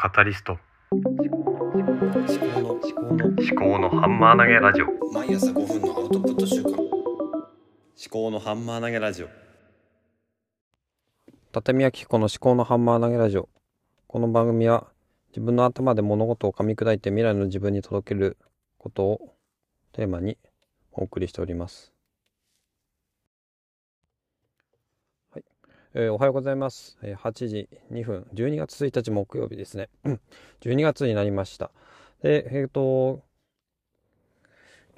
カタリスト。思考の思考の思考のハンマー投げラジオ。毎朝5分のアウトプット週間思考のハンマー投げラジオ。畳明彦の思考のハンマー投げラジオ。この番組は自分の頭で物事を噛み砕いて未来の自分に届けることをテーマにお送りしておりますはい、えーおはようございます、えー8時2分12月1日木曜日ですねうん12月になりましたでえっ、と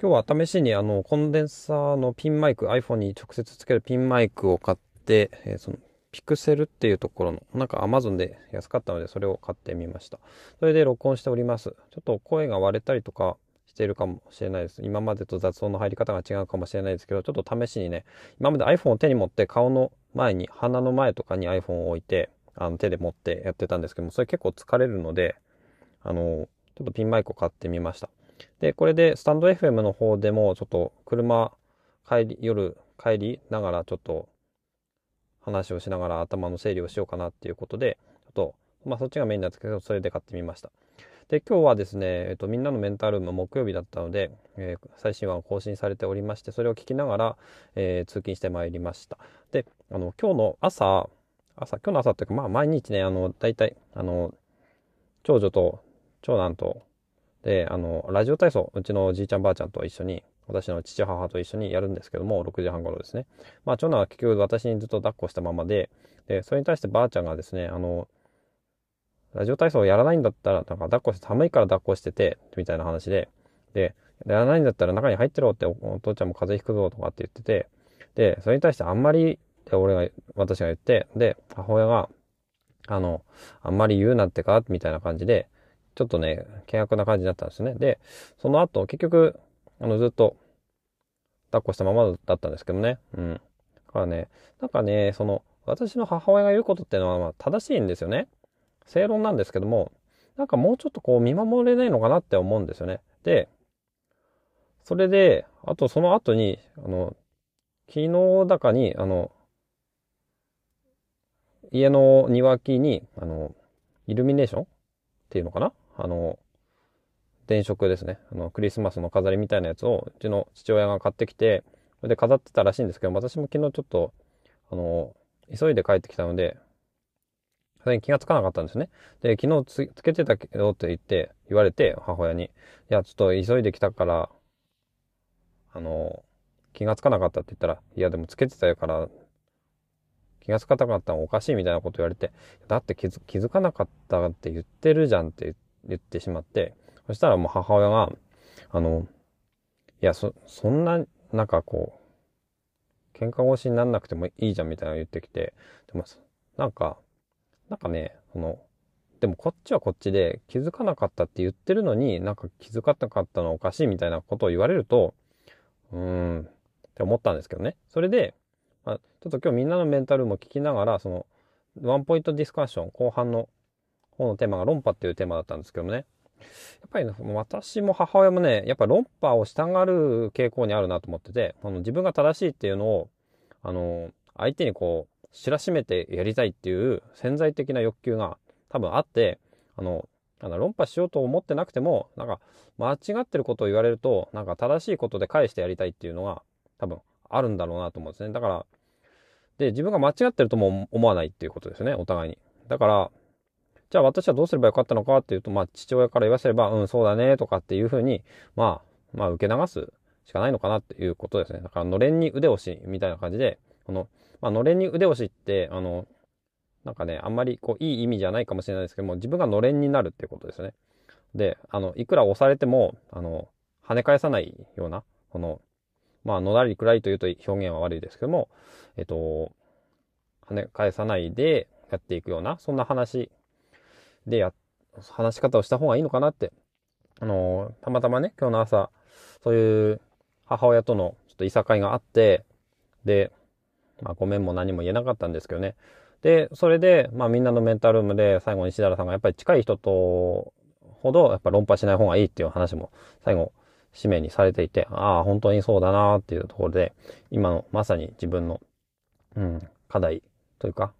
今日は試しにあのコンデンサーのピンマイク iPhone に直接つけるピンマイクを買って、えーそのピクセルっていうところの、なんか Amazon で安かったのでそれを買ってみました。それで録音しております。ちょっと声が割れたりとかしているかもしれないです。今までと雑音の入り方が違うかもしれないですけど、ちょっと試しにね、今まで iPhone を手に持って顔の前に、鼻の前とかに iPhone を置いて、あの手で持ってやってたんですけども、それ結構疲れるので、あの、ちょっとピンマイクを買ってみました。で、これでスタンド FM の方でもちょっと車帰り、夜帰りながらちょっと話をしながら頭の整理をしようかなっていうことで、ちょっと、まあそっちがメインなんですけど、それで買ってみました。で、今日はですね、えっと、みんなのメンタルーム木曜日だったので、えー最新話が更新されておりまして、それを聞きながら、えー通勤してまいりました。で、あの、今日の朝、朝、今日の朝っていうか、まあ毎日ね、あの、大体、あの、長女と長男と、で、あの、ラジオ体操、うちのじいちゃんばあちゃんと一緒に、私の父母と一緒にやるんですけども、6時半頃ですね。まあ、長男は結局私にずっと抱っこしたままで、で、それに対してばあちゃんがですね、あの、ラジオ体操をやらないんだったら、なんか抱っこして、寒いから抱っこしてて、みたいな話で、で、やらないんだったら中に入ってろってお父ちゃんも風邪ひくぞとかって言ってて、で、それに対してあんまりって俺が、私が言って、で、母親が、あの、あんまり言うなってかみたいな感じで、ちょっとね、険悪な感じだったんですね。で、その後、結局、あの、ずっと、抱っこしたままだったんですけどね。うん。だからね、なんかね、その、私の母親が言うことっていうのは、まあ、正しいんですよね。正論なんですけども、なんかもうちょっとこう、見守れないのかなって思うんですよね。で、それで、あとその後に、あの、昨日だかに、あの、家の庭木に、あの、イルミネーションっていうのかな？あの、電飾ですね。あの、クリスマスの飾りみたいなやつを、うちの父親が買ってきて、それで飾ってたらしいんですけど、私も昨日ちょっと、あの、急いで帰ってきたので、それに気がつかなかったんですね。で、昨日つつけてたけどって言って、言われて、母親に。いや、ちょっと急いできたから、あの、気がつかなかったって言ったら、いや、でもつけてたから、気がつかなかったのおかしいみたいなこと言われて、だって気づ気づかなかったって言ってるじゃんって言ってしまって、そしたらもう母親が、あの、いや、そ、そんな、なんかこう、喧嘩腰になんなくてもいいじゃんみたいなの言ってきて、でも、なんか、なんかね、その、でもこっちはこっちで気づかなかったって言ってるのに、なんか気づかなかったのはおかしいみたいなことを言われると、うーん、って思ったんですけどね。それで、まあ、ちょっと今日みんなのメンタルも聞きながら、その、ワンポイントディスカッション、後半の方のテーマが論破っていうテーマだったんですけどもね。やっぱりね、私も母親もね、やっぱ論破をしたがる傾向にあるなと思ってて、あの自分が正しいっていうのを、あの、相手にこう、知らしめてやりたいっていう潜在的な欲求が多分あって、あの、あの論破しようと思ってなくても、なんか間違ってることを言われると、なんか正しいことで返してやりたいっていうのが多分あるんだろうなと思うんですね。だから、で、自分が間違ってるとも思わないっていうことですね、お互いに。だから、じゃあ私はどうすればよかったのかっていうと、まあ父親から言わせれば、うん、そうだね、とかっていうふうに、まあ、まあ受け流すしかないのかなっていうことですね。だから、のれんに腕押しみたいな感じで、この、まあのれんに腕押しって、あの、なんかね、あんまりこう、いい意味じゃないかもしれないですけども、自分がのれんになるっていうことですね。で、あの、いくら押されても、あの、跳ね返さないような、この、まあ、のらりくらりというと表現は悪いですけども、えっと、跳ね返さないでやっていくような、そんな話でや、話し方をした方がいいのかなって、あの、たまたまね、今日の朝、そういう母親とのちょっといさかいがあって、で、まあ、ごめんも何も言えなかったんですけどね。で、それで、まあ、みんなのメンタルームで最後に石原さんがやっぱり近い人とほど、やっぱ論破しない方がいいっていう話も最後、使命にされていて、ああ、本当にそうだなっていうところで、今のまさに自分の、うん、課題というか、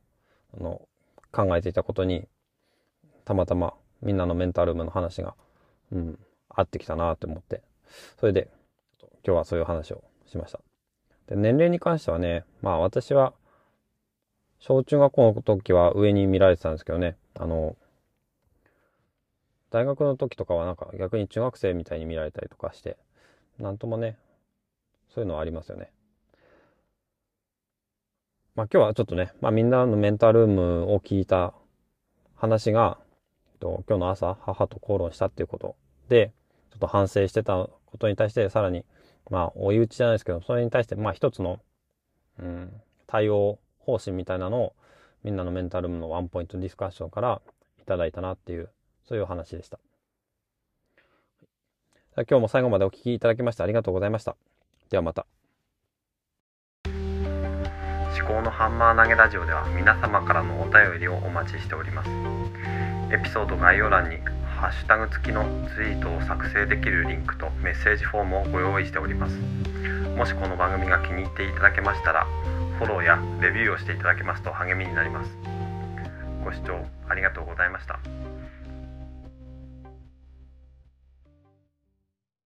あの、考えていたことに、たまたまみんなのメンタルームの話が、うん、合ってきたなって思って、それで、今日はそういう話をしました。で、年齢に関してはね、まあ私は、小中学校の時は上に見られてたんですけどね、あの、大学の時とかはなんか逆に中学生みたいに見られたりとかして、なんともね、そういうのはありますよね。まあ今日はちょっとね、まあみんなのメンタルームを聞いた話が、と今日の朝母と口論したっていうことで、ちょっと反省してたことに対してさらに、まあ追い打ちじゃないですけど、それに対してまあ一つの、うん、対応方針みたいなのをみんなのメンタルームのワンポイントディスカッションからいただいたなっていう、そういうお話でした。今日も最後までお聞きいただきましてありがとうございました。ではまた。思考のハンマー投げラジオでは皆様からのお便りをお待ちしておりますエピソード概要欄にハッシュタグ付きのツイートを作成できるリンクとメッセージフォームをご用意しております。もしこの番組が気に入っていただけましたらフォローやレビューをしていただけますと励みになります。ご視聴ありがとうございました。